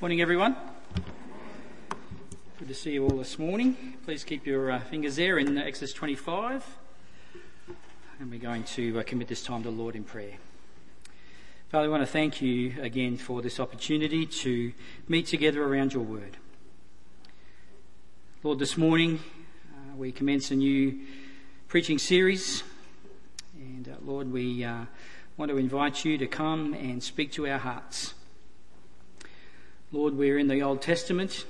Morning, everyone. Good to see you all this morning. Please keep your uh, fingers there in Exodus 25. And we're going to uh, commit this time to the Lord in prayer. Father, I want to thank you again for this opportunity to meet together around your word. Lord, this morning uh, we commence a new preaching series. And uh, Lord, we uh, want to invite you to come and speak to our hearts. Lord, we're in the Old Testament,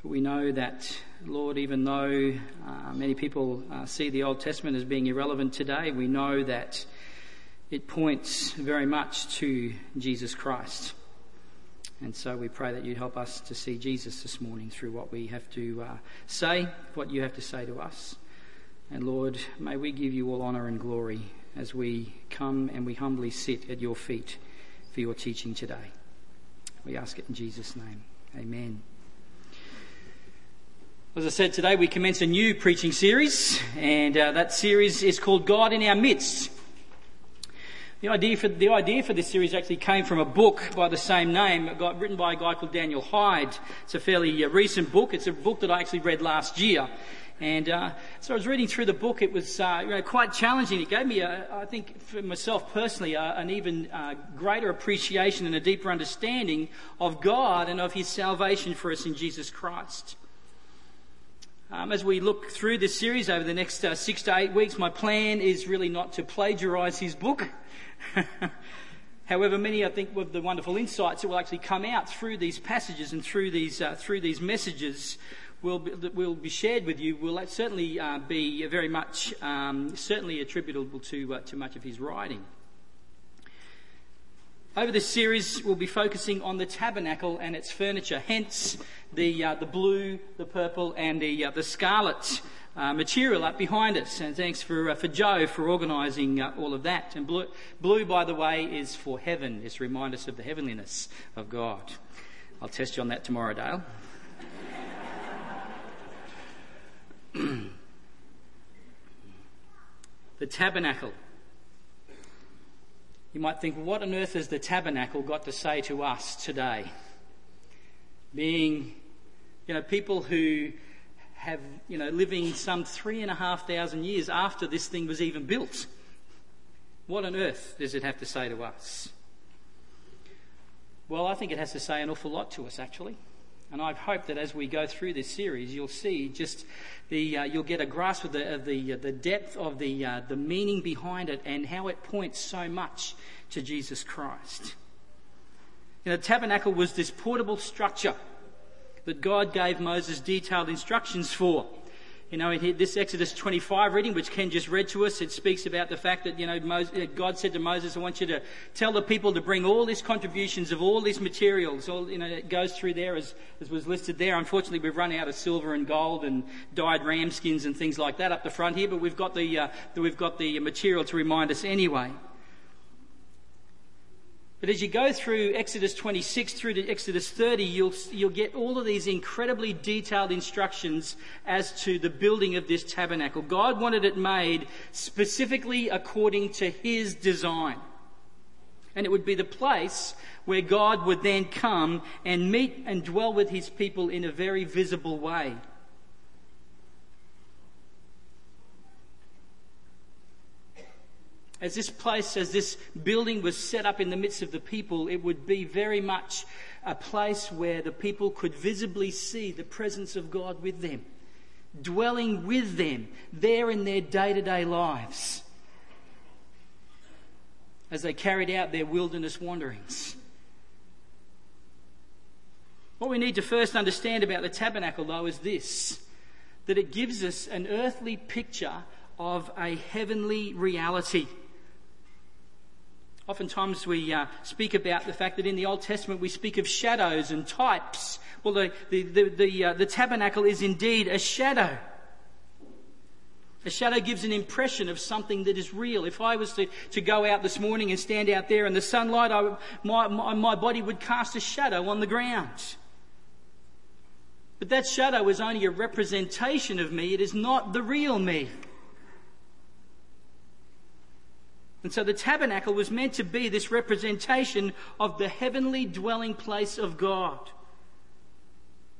but we know that, Lord, even though uh, many people uh, see the Old Testament as being irrelevant today, we know that it points very much to Jesus Christ. And so we pray that you'd help us to see Jesus this morning through what we have to uh, say, what you have to say to us. And Lord, may we give you all honour and glory as we come and we humbly sit at your feet for your teaching today. We ask it in Jesus' name. Amen. As I said today, we commence a new preaching series, and uh, that series is called God in Our Midst. The idea, for, the idea for this series actually came from a book by the same name, got, written by a guy called Daniel Hyde. It's a fairly uh, recent book. It's a book that I actually read last year. And uh, so I was reading through the book. It was uh, you know, quite challenging. It gave me, a, I think, for myself personally, a, an even uh, greater appreciation and a deeper understanding of God and of His salvation for us in Jesus Christ. Um, as we look through this series over the next uh, six to eight weeks, my plan is really not to plagiarise his book. However, many I think of the wonderful insights that will actually come out through these passages and through these uh, through these messages will be, that will be shared with you will certainly uh, be very much um, certainly attributable to uh, to much of his writing. Over this series, we'll be focusing on the tabernacle and its furniture, hence the uh, the blue, the purple, and the uh, the scarlet. Uh, material up behind us, and thanks for uh, for Joe for organising all of that. And blue, blue, by the way, is for heaven. It's remind us of the heavenliness of God. I'll test you on that tomorrow, Dale. The tabernacle. You might think, what on earth has the tabernacle got to say to us today? Being, you know, people who have, you know, living some three and a half thousand years after this thing was even built. What on earth does it have to say to us? Well, I think it has to say an awful lot to us, actually. And I hope that as we go through this series, you'll see just the, uh, you'll get a grasp of the, of the, uh, the depth of the, uh, the meaning behind it and how it points so much to Jesus Christ. You know, the tabernacle was this portable structure that God gave Moses detailed instructions for. You know, this Exodus 25 reading, which Ken just read to us, it speaks about the fact that, you know, Moses, God said to Moses, I want you to tell the people to bring all these contributions of all these materials. All, you know, it goes through there as, as was listed there. Unfortunately, we've run out of silver and gold and dyed ram skins and things like that up the front here, but we've got the, uh, we've got the material to remind us anyway. But as you go through Exodus 26 through to Exodus 30, you'll, you'll get all of these incredibly detailed instructions as to the building of this tabernacle. God wanted it made specifically according to His design. And it would be the place where God would then come and meet and dwell with His people in a very visible way. As this place, as this building was set up in the midst of the people, it would be very much a place where the people could visibly see the presence of God with them, dwelling with them there in their day to day lives as they carried out their wilderness wanderings. What we need to first understand about the tabernacle, though, is this that it gives us an earthly picture of a heavenly reality. Oftentimes we uh, speak about the fact that in the Old Testament we speak of shadows and types. Well, the, the, the, the, uh, the tabernacle is indeed a shadow. A shadow gives an impression of something that is real. If I was to, to go out this morning and stand out there in the sunlight, I, my, my, my body would cast a shadow on the ground. But that shadow is only a representation of me, it is not the real me. And so the tabernacle was meant to be this representation of the heavenly dwelling place of God.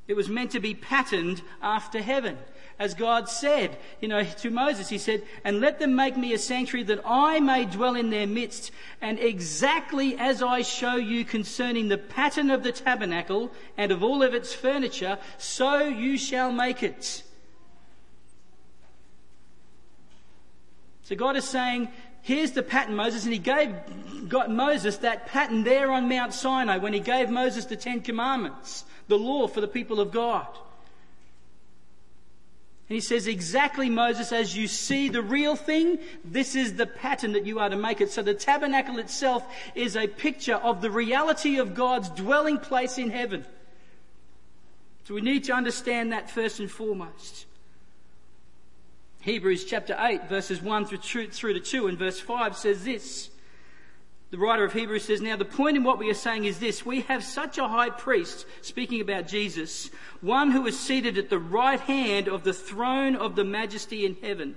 It was meant to be patterned after heaven. As God said, you know, to Moses, He said, And let them make me a sanctuary that I may dwell in their midst, and exactly as I show you concerning the pattern of the tabernacle and of all of its furniture, so you shall make it. So God is saying, here's the pattern, Moses, and he gave got Moses that pattern there on Mount Sinai when he gave Moses the Ten Commandments, the law for the people of God. And he says, exactly, Moses, as you see the real thing, this is the pattern that you are to make it. So the tabernacle itself is a picture of the reality of God's dwelling place in heaven. So we need to understand that first and foremost. Hebrews chapter 8, verses 1 through to 2, and verse 5 says this. The writer of Hebrews says, Now the point in what we are saying is this we have such a high priest, speaking about Jesus, one who is seated at the right hand of the throne of the majesty in heaven,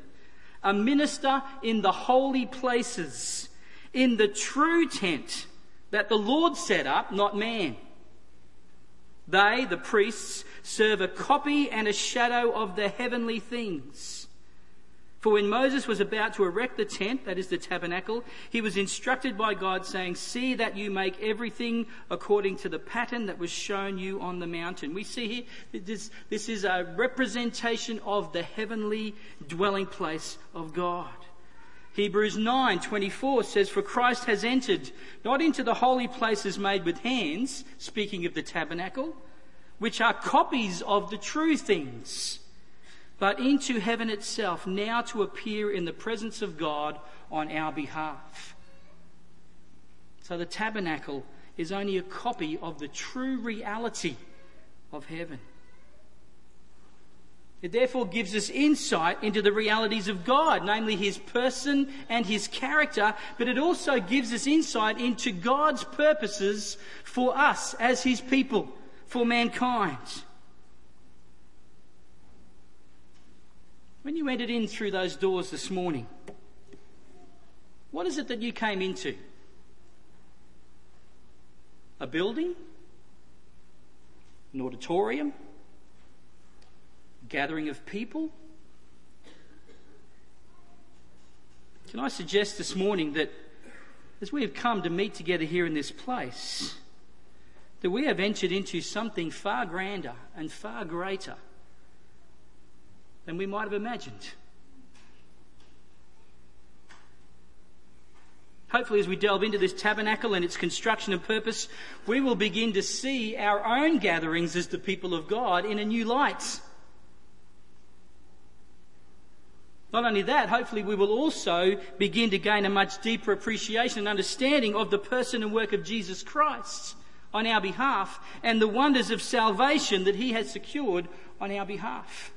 a minister in the holy places, in the true tent that the Lord set up, not man. They, the priests, serve a copy and a shadow of the heavenly things for when Moses was about to erect the tent, that is the tabernacle, he was instructed by God, saying, See that you make everything according to the pattern that was shown you on the mountain. We see here, this, this is a representation of the heavenly dwelling place of God. Hebrews 9:24 says for Christ has entered not into the holy places made with hands speaking of the tabernacle which are copies of the true things but into heaven itself, now to appear in the presence of God on our behalf. So the tabernacle is only a copy of the true reality of heaven. It therefore gives us insight into the realities of God, namely His person and His character, but it also gives us insight into God's purposes for us as His people, for mankind. When you entered in through those doors this morning, what is it that you came into? A building? An auditorium? Gathering of people? Can I suggest this morning that as we have come to meet together here in this place, that we have entered into something far grander and far greater than we might have imagined. Hopefully, as we delve into this tabernacle and its construction and purpose, we will begin to see our own gatherings as the people of God in a new light. Not only that, hopefully, we will also begin to gain a much deeper appreciation and understanding of the person and work of Jesus Christ on our behalf and the wonders of salvation that he has secured on our behalf.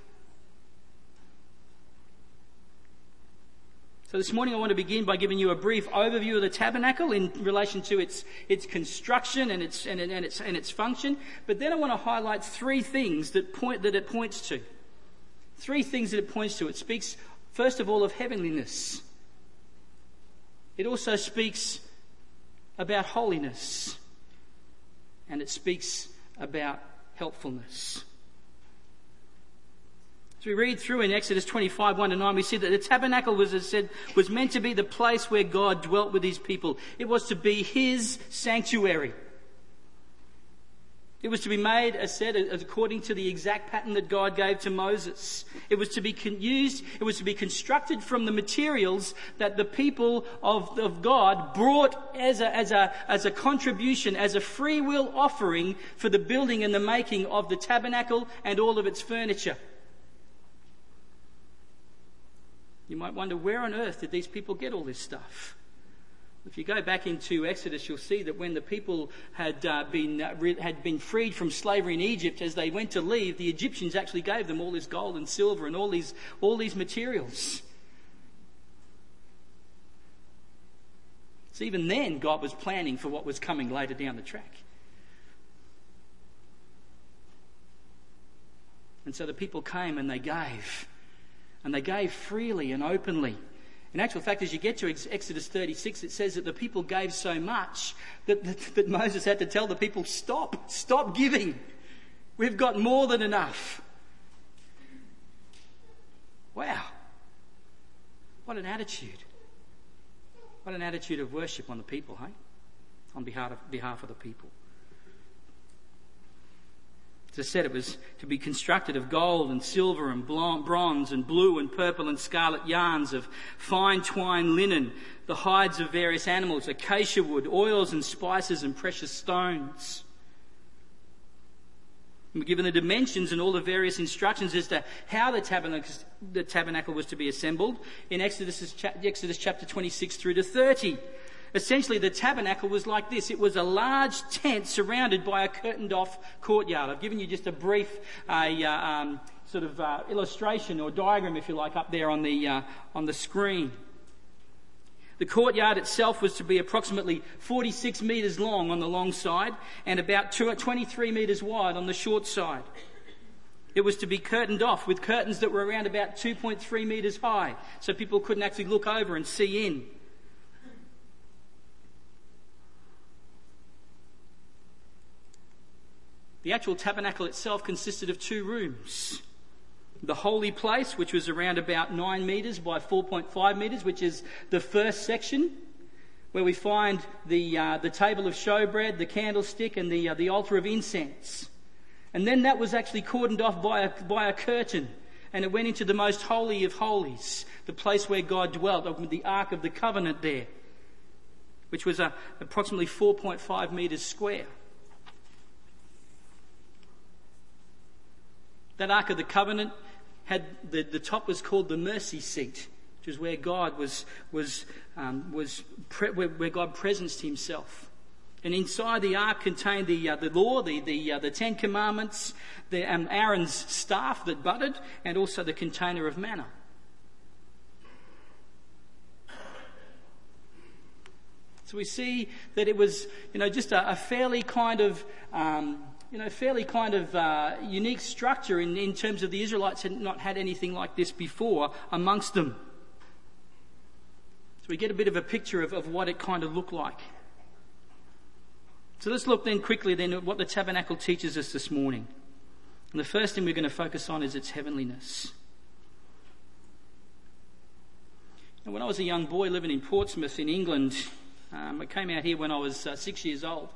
So this morning I want to begin by giving you a brief overview of the tabernacle in relation to its, its construction and its, and, and, its, and its function. But then I want to highlight three things that, point, that it points to. Three things that it points to. It speaks, first of all, of heavenliness. It also speaks about holiness. And it speaks about helpfulness we read through in Exodus 25, 1 to 9, we see that the tabernacle was, as said, was meant to be the place where God dwelt with his people. It was to be his sanctuary. It was to be made, as said, according to the exact pattern that God gave to Moses. It was to be used, it was to be constructed from the materials that the people of, of God brought as a, as, a, as a contribution, as a free will offering for the building and the making of the tabernacle and all of its furniture. You might wonder where on earth did these people get all this stuff? If you go back into Exodus, you'll see that when the people had, uh, been, uh, re- had been freed from slavery in Egypt, as they went to leave, the Egyptians actually gave them all this gold and silver and all these, all these materials. So even then, God was planning for what was coming later down the track. And so the people came and they gave and they gave freely and openly. In actual fact, as you get to Exodus 36, it says that the people gave so much that, that, that Moses had to tell the people, stop, stop giving. We've got more than enough. Wow. What an attitude. What an attitude of worship on the people, hey? On behalf of, behalf of the people. As I said, it was to be constructed of gold and silver and bronze and blue and purple and scarlet yarns, of fine twine linen, the hides of various animals, acacia wood, oils and spices and precious stones. we're given the dimensions and all the various instructions as to how the tabernacle, the tabernacle was to be assembled in Exodus, Exodus chapter 26 through to 30. Essentially, the tabernacle was like this. It was a large tent surrounded by a curtained off courtyard. I've given you just a brief uh, um, sort of uh, illustration or diagram, if you like, up there on the, uh, on the screen. The courtyard itself was to be approximately 46 metres long on the long side and about 23 metres wide on the short side. It was to be curtained off with curtains that were around about 2.3 metres high so people couldn't actually look over and see in. The actual tabernacle itself consisted of two rooms. The holy place, which was around about 9 metres by 4.5 metres, which is the first section, where we find the, uh, the table of showbread, the candlestick, and the, uh, the altar of incense. And then that was actually cordoned off by a, by a curtain, and it went into the most holy of holies, the place where God dwelt, the Ark of the Covenant there, which was uh, approximately 4.5 metres square. That Ark of the Covenant had the, the top was called the mercy seat, which is where God was, was, um, was pre, where, where, God presenced himself. And inside the ark contained the, uh, the law, the, the, uh, the Ten Commandments, the, um, Aaron's staff that budded, and also the container of manna. So we see that it was, you know, just a, a fairly kind of um, you know, fairly kind of uh, unique structure in, in terms of the Israelites had not had anything like this before amongst them. So we get a bit of a picture of, of what it kind of looked like. So let's look then quickly then at what the tabernacle teaches us this morning. And the first thing we're going to focus on is its heavenliness. And when I was a young boy living in Portsmouth in England, um, I came out here when I was uh, six years old.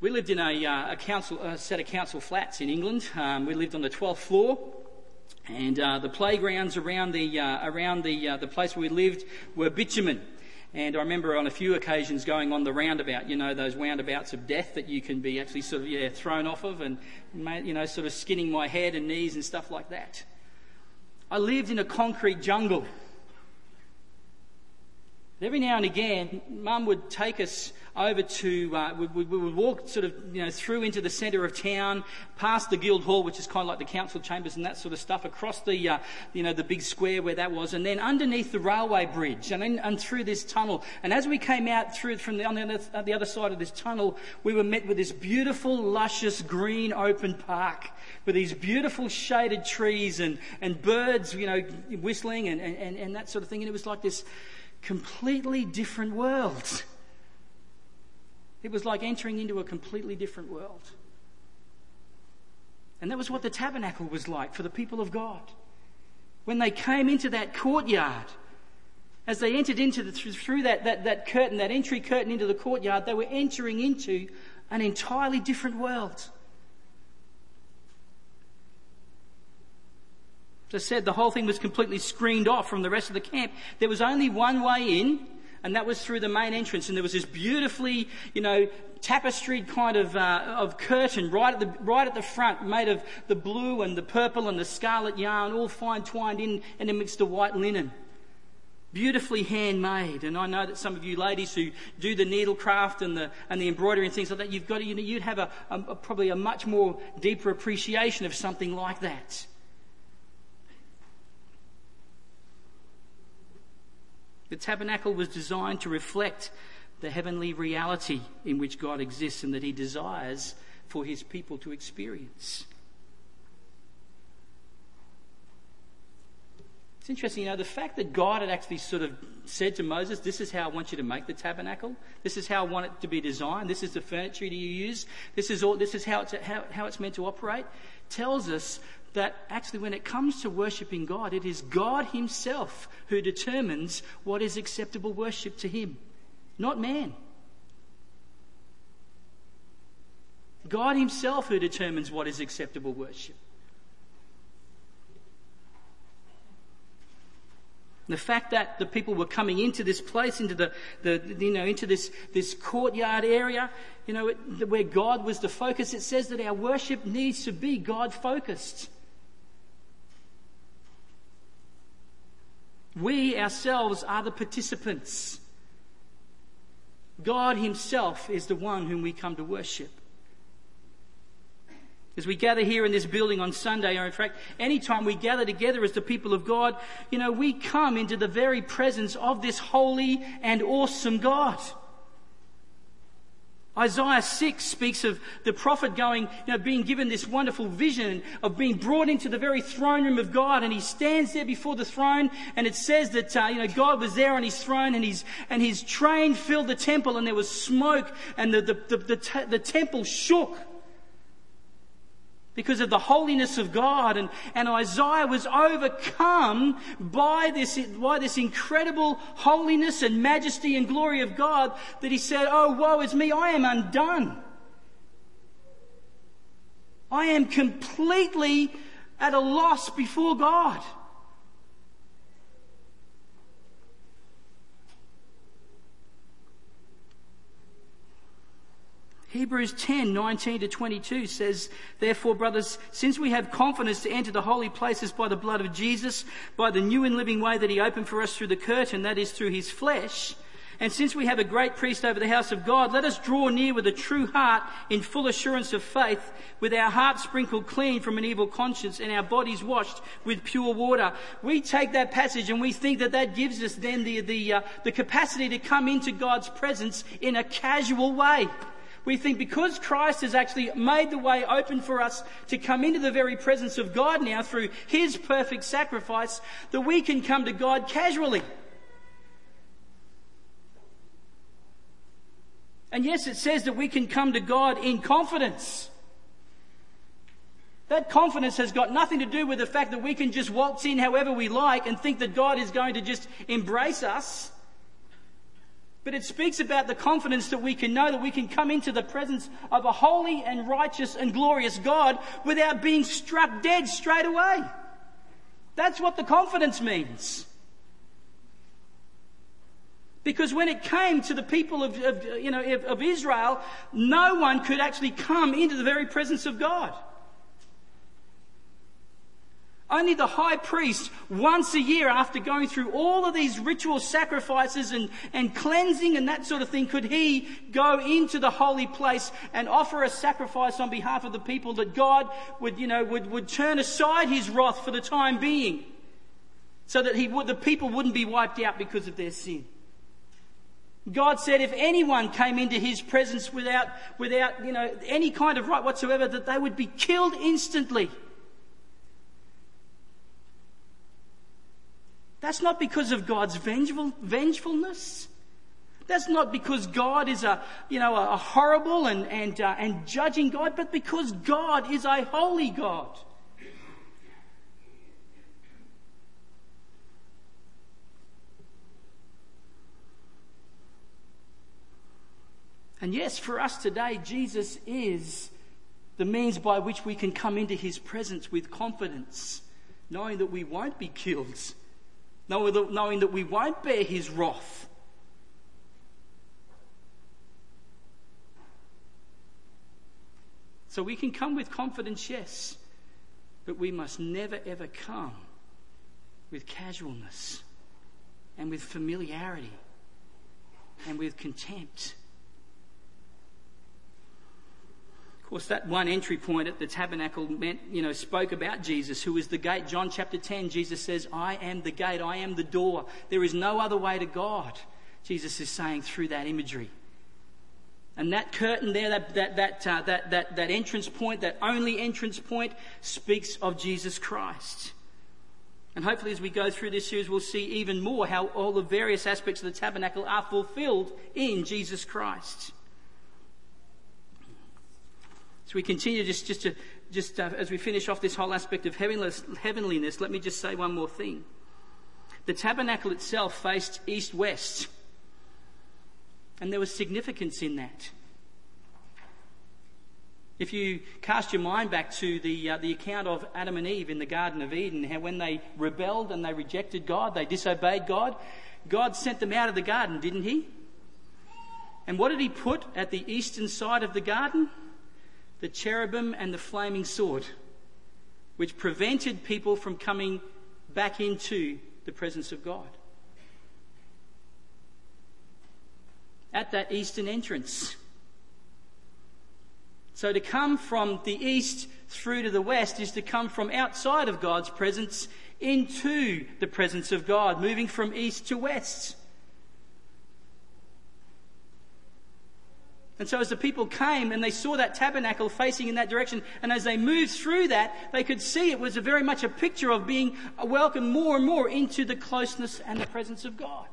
We lived in a, uh, a, council, a set of council flats in England. Um, we lived on the 12th floor, and uh, the playgrounds around the uh, around the uh, the place where we lived were bitumen. And I remember on a few occasions going on the roundabout, you know, those roundabouts of death that you can be actually sort of yeah thrown off of, and you know, sort of skinning my head and knees and stuff like that. I lived in a concrete jungle. Every now and again, Mum would take us over to, uh, we, we, we, would walk sort of, you know, through into the centre of town, past the Guildhall, which is kind of like the council chambers and that sort of stuff, across the, uh, you know, the big square where that was, and then underneath the railway bridge, and then and through this tunnel. And as we came out through from the, on the, the other side of this tunnel, we were met with this beautiful, luscious, green, open park with these beautiful shaded trees and, and birds, you know, whistling and, and, and that sort of thing. And it was like this completely different world. It was like entering into a completely different world. And that was what the tabernacle was like for the people of God. When they came into that courtyard, as they entered into the, through that, that, that curtain, that entry curtain into the courtyard, they were entering into an entirely different world. As I said, the whole thing was completely screened off from the rest of the camp. There was only one way in, and that was through the main entrance. And there was this beautifully, you know, tapestried kind of, uh, of curtain right at, the, right at the front, made of the blue and the purple and the scarlet yarn, all fine twined in and amidst the white linen. Beautifully handmade. And I know that some of you ladies who do the needlecraft and the, and the embroidery and things like that, you've got to, you know, you'd have a, a probably a much more deeper appreciation of something like that. The tabernacle was designed to reflect the heavenly reality in which God exists and that He desires for His people to experience. It's interesting, you know, the fact that God had actually sort of said to Moses, This is how I want you to make the tabernacle. This is how I want it to be designed. This is the furniture you use. This is, all, this is how, it's, how, how it's meant to operate. Tells us that actually, when it comes to worshipping God, it is God Himself who determines what is acceptable worship to Him, not man. God Himself who determines what is acceptable worship. The fact that the people were coming into this place, into the, the you know, into this, this courtyard area, you know, where God was the focus, it says that our worship needs to be God focused. We ourselves are the participants. God Himself is the one whom we come to worship. As we gather here in this building on Sunday, or in fact, any time we gather together as the people of God, you know, we come into the very presence of this holy and awesome God. Isaiah 6 speaks of the prophet going, you know, being given this wonderful vision of being brought into the very throne room of God, and he stands there before the throne, and it says that, uh, you know, God was there on his throne, and his, and his train filled the temple, and there was smoke, and the, the, the, the, the temple shook because of the holiness of God. And, and Isaiah was overcome by this, by this incredible holiness and majesty and glory of God that he said, Oh, woe is me, I am undone. I am completely at a loss before God. Hebrews 10, 19 to 22 says, Therefore, brothers, since we have confidence to enter the holy places by the blood of Jesus, by the new and living way that he opened for us through the curtain, that is through his flesh, and since we have a great priest over the house of God, let us draw near with a true heart in full assurance of faith, with our hearts sprinkled clean from an evil conscience and our bodies washed with pure water. We take that passage and we think that that gives us then the, the, uh, the capacity to come into God's presence in a casual way. We think because Christ has actually made the way open for us to come into the very presence of God now through His perfect sacrifice, that we can come to God casually. And yes, it says that we can come to God in confidence. That confidence has got nothing to do with the fact that we can just waltz in however we like and think that God is going to just embrace us. But it speaks about the confidence that we can know that we can come into the presence of a holy and righteous and glorious God without being struck dead straight away. That's what the confidence means. Because when it came to the people of, of you know, of, of Israel, no one could actually come into the very presence of God. Only the high priest, once a year, after going through all of these ritual sacrifices and, and cleansing and that sort of thing, could he go into the holy place and offer a sacrifice on behalf of the people that God would, you know, would, would turn aside his wrath for the time being. So that he would, the people wouldn't be wiped out because of their sin. God said if anyone came into his presence without, without, you know, any kind of right whatsoever, that they would be killed instantly. That's not because of God's vengeful, vengefulness. That's not because God is a, you know, a horrible and, and, uh, and judging God, but because God is a holy God. And yes, for us today, Jesus is the means by which we can come into his presence with confidence, knowing that we won't be killed knowing that we won't bear his wrath. So we can come with confidence, yes, but we must never ever come with casualness and with familiarity and with contempt. Of course, that one entry point at the tabernacle meant, you know, spoke about Jesus, who is the gate. John chapter 10, Jesus says, I am the gate, I am the door. There is no other way to God. Jesus is saying through that imagery. And that curtain there, that, that, that, uh, that, that, that entrance point, that only entrance point, speaks of Jesus Christ. And hopefully, as we go through this series, we'll see even more how all the various aspects of the tabernacle are fulfilled in Jesus Christ. So we continue just, just, to, just uh, as we finish off this whole aspect of heavenliness, let me just say one more thing. The tabernacle itself faced east west, and there was significance in that. If you cast your mind back to the, uh, the account of Adam and Eve in the Garden of Eden, how when they rebelled and they rejected God, they disobeyed God, God sent them out of the garden, didn't He? And what did He put at the eastern side of the garden? The cherubim and the flaming sword, which prevented people from coming back into the presence of God. At that eastern entrance, so to come from the east through to the west is to come from outside of God's presence into the presence of God, moving from east to west. And so as the people came and they saw that tabernacle facing in that direction, and as they moved through that, they could see it was very much a picture of being welcomed more and more into the closeness and the presence of God.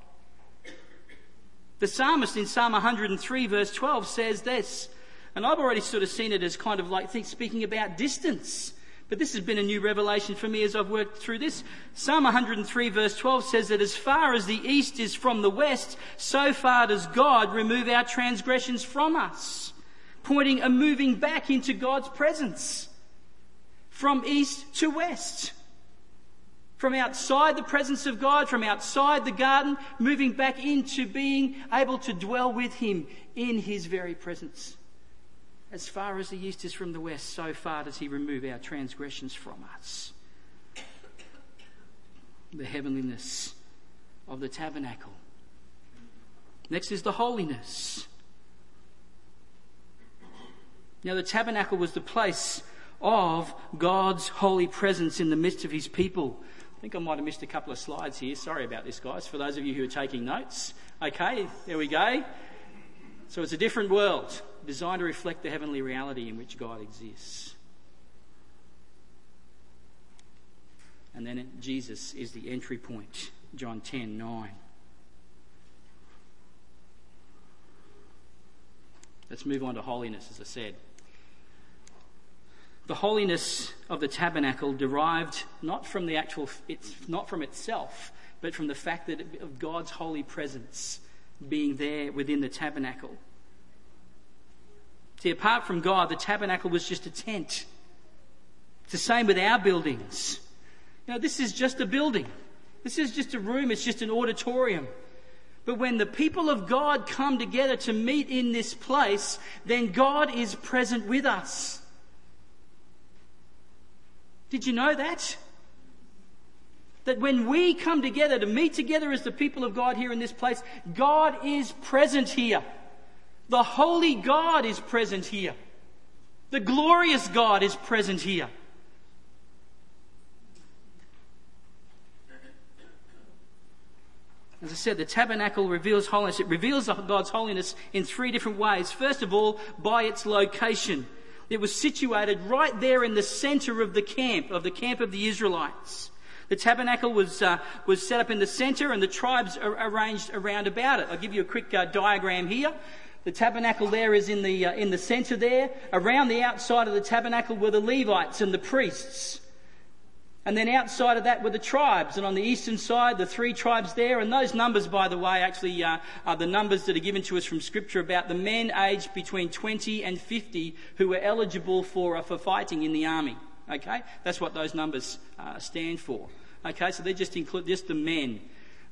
The psalmist in Psalm 103 verse 12 says this, and I've already sort of seen it as kind of like speaking about distance. But this has been a new revelation for me as I've worked through this. Psalm 103 verse 12 says that as far as the east is from the west, so far does God remove our transgressions from us. Pointing a moving back into God's presence. From east to west. From outside the presence of God, from outside the garden, moving back into being able to dwell with Him in His very presence. As far as the east is from the west, so far does he remove our transgressions from us. The heavenliness of the tabernacle. Next is the holiness. Now, the tabernacle was the place of God's holy presence in the midst of his people. I think I might have missed a couple of slides here. Sorry about this, guys, for those of you who are taking notes. Okay, there we go. So it's a different world designed to reflect the heavenly reality in which God exists. And then Jesus is the entry point. John 10 9. Let's move on to holiness, as I said. The holiness of the tabernacle derived not from the actual, it's not from itself, but from the fact that of God's holy presence being there within the tabernacle. See, apart from God, the tabernacle was just a tent. It's the same with our buildings. You know, this is just a building. This is just a room. It's just an auditorium. But when the people of God come together to meet in this place, then God is present with us. Did you know that? That when we come together to meet together as the people of God here in this place, God is present here. The holy God is present here. The glorious God is present here. As I said, the tabernacle reveals holiness. It reveals God's holiness in three different ways. First of all, by its location. It was situated right there in the center of the camp, of the camp of the Israelites. The tabernacle was, uh, was set up in the center and the tribes are arranged around about it. I'll give you a quick uh, diagram here. The tabernacle there is in the, uh, in the center there. Around the outside of the tabernacle were the Levites and the priests. And then outside of that were the tribes. And on the eastern side, the three tribes there. And those numbers, by the way, actually uh, are the numbers that are given to us from Scripture about the men aged between 20 and 50 who were eligible for, uh, for fighting in the army. Okay? That's what those numbers uh, stand for. Okay? So they just include just the men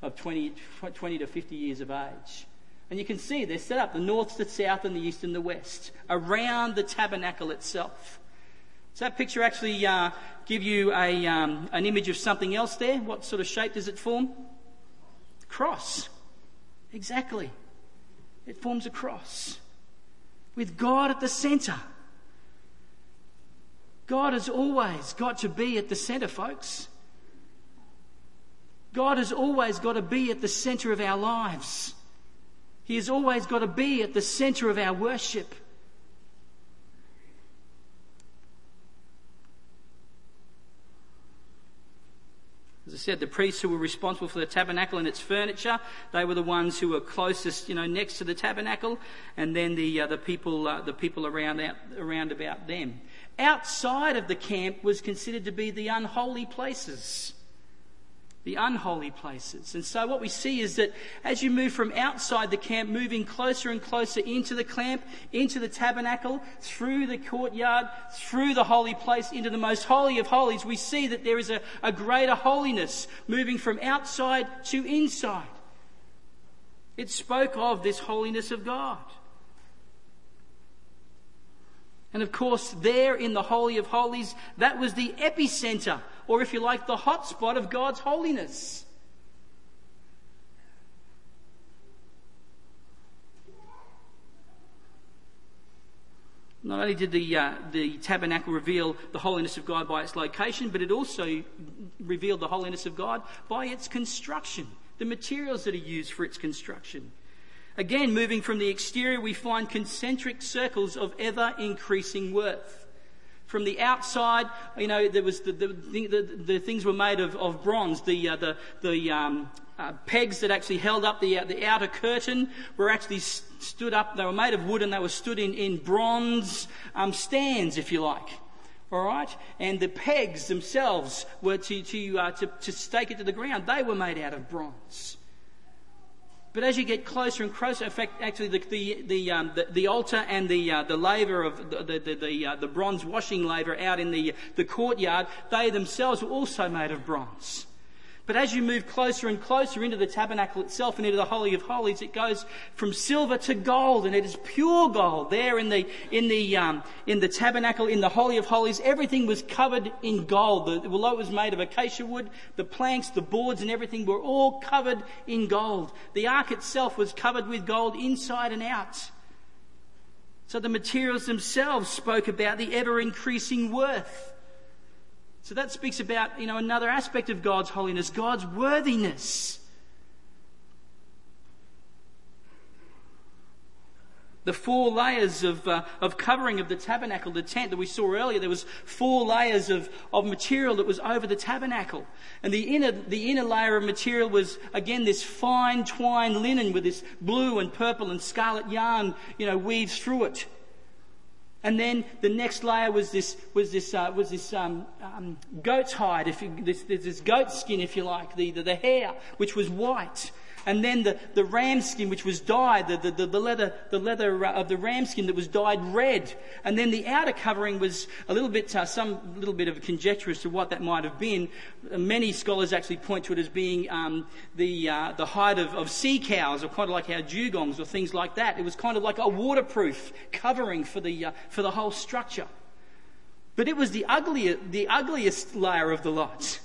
of 20, 20 to 50 years of age. And you can see they're set up the north, the south, and the east and the west around the tabernacle itself. Does that picture actually uh, give you a, um, an image of something else there? What sort of shape does it form? Cross. Exactly. It forms a cross with God at the centre. God has always got to be at the centre, folks. God has always got to be at the centre of our lives. He has always got to be at the center of our worship. As I said, the priests who were responsible for the tabernacle and its furniture, they were the ones who were closest, you know, next to the tabernacle, and then the, uh, the people, uh, the people around, out, around about them. Outside of the camp was considered to be the unholy places the unholy places. And so what we see is that as you move from outside the camp, moving closer and closer into the camp, into the tabernacle, through the courtyard, through the holy place, into the most holy of holies, we see that there is a, a greater holiness moving from outside to inside. It spoke of this holiness of God. And of course, there in the Holy of Holies, that was the epicenter or if you like, the hotspot of God's holiness. Not only did the, uh, the tabernacle reveal the holiness of God by its location, but it also revealed the holiness of God by its construction, the materials that are used for its construction. Again, moving from the exterior, we find concentric circles of ever increasing worth. From the outside, you know, there was the, the, the, the things were made of, of bronze. The, uh, the, the um, uh, pegs that actually held up the, uh, the outer curtain were actually stood up. They were made of wood and they were stood in, in bronze um, stands, if you like. All right? And the pegs themselves were to, to, uh, to, to stake it to the ground. They were made out of bronze. But as you get closer and closer, in fact, actually, the, the, the, um, the, the, altar and the, uh, the laver of the, the, the, uh, the bronze washing laver out in the, the courtyard, they themselves were also made of bronze. But as you move closer and closer into the tabernacle itself and into the Holy of Holies, it goes from silver to gold, and it is pure gold. There in the, in the, um, in the tabernacle, in the Holy of Holies, everything was covered in gold. The, although it was made of acacia wood, the planks, the boards, and everything were all covered in gold. The ark itself was covered with gold inside and out. So the materials themselves spoke about the ever increasing worth so that speaks about, you know, another aspect of God's holiness, God's worthiness. The four layers of, uh, of covering of the tabernacle, the tent that we saw earlier, there was four layers of, of material that was over the tabernacle. And the inner, the inner layer of material was, again, this fine twined linen with this blue and purple and scarlet yarn, you know, weaved through it. And then the next layer was this, was this, uh, was this um, um, goat's hide, if you, this, this goat skin, if you like, the, the, the hair, which was white and then the, the ram skin which was dyed, the, the, the leather, the leather uh, of the ram skin that was dyed red. And then the outer covering was a little bit, uh, some little bit of conjecture as to what that might have been. Many scholars actually point to it as being um, the, uh, the hide of, of sea cows, or kind of like our dugongs or things like that. It was kind of like a waterproof covering for the, uh, for the whole structure. But it was the, uglier, the ugliest layer of the lot.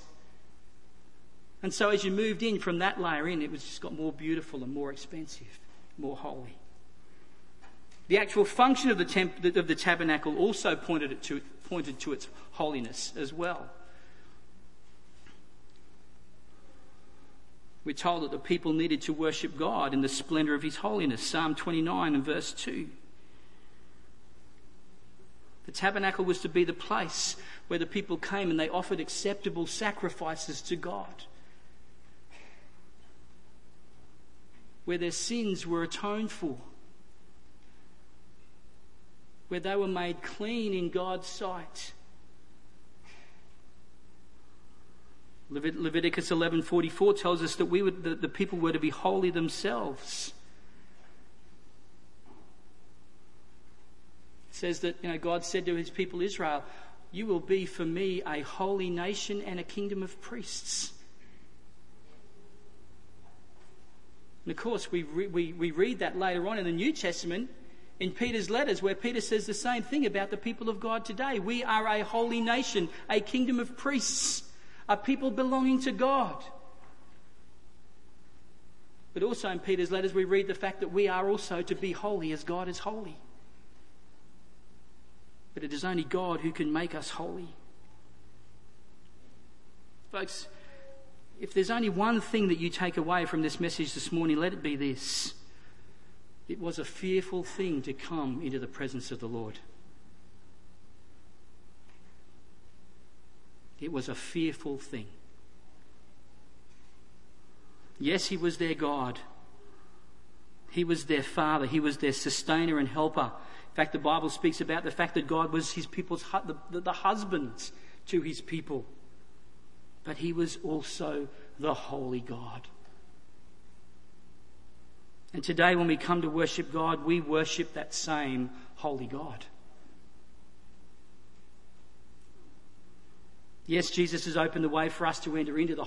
And so as you moved in from that layer in, it was just got more beautiful and more expensive, more holy. The actual function of the, temp- of the tabernacle also pointed to, pointed to its holiness as well. We're told that the people needed to worship God in the splendor of His holiness. Psalm 29 and verse 2. The tabernacle was to be the place where the people came and they offered acceptable sacrifices to God. Where their sins were atoned for, where they were made clean in God's sight. Leviticus 11:44 tells us that we would, the, the people were to be holy themselves. It says that you know, God said to his people Israel, You will be for me a holy nation and a kingdom of priests. And of course, we, re- we, we read that later on in the New Testament in Peter's letters, where Peter says the same thing about the people of God today. We are a holy nation, a kingdom of priests, a people belonging to God. But also in Peter's letters, we read the fact that we are also to be holy as God is holy. But it is only God who can make us holy. Folks, if there's only one thing that you take away from this message this morning, let it be this. It was a fearful thing to come into the presence of the Lord. It was a fearful thing. Yes, He was their God. He was their Father. He was their sustainer and helper. In fact, the Bible speaks about the fact that God was His people's, the, the, husbands to His people. But He was also the holy God. And today, when we come to worship God, we worship that same holy God. Yes, Jesus has opened the way for us to enter into the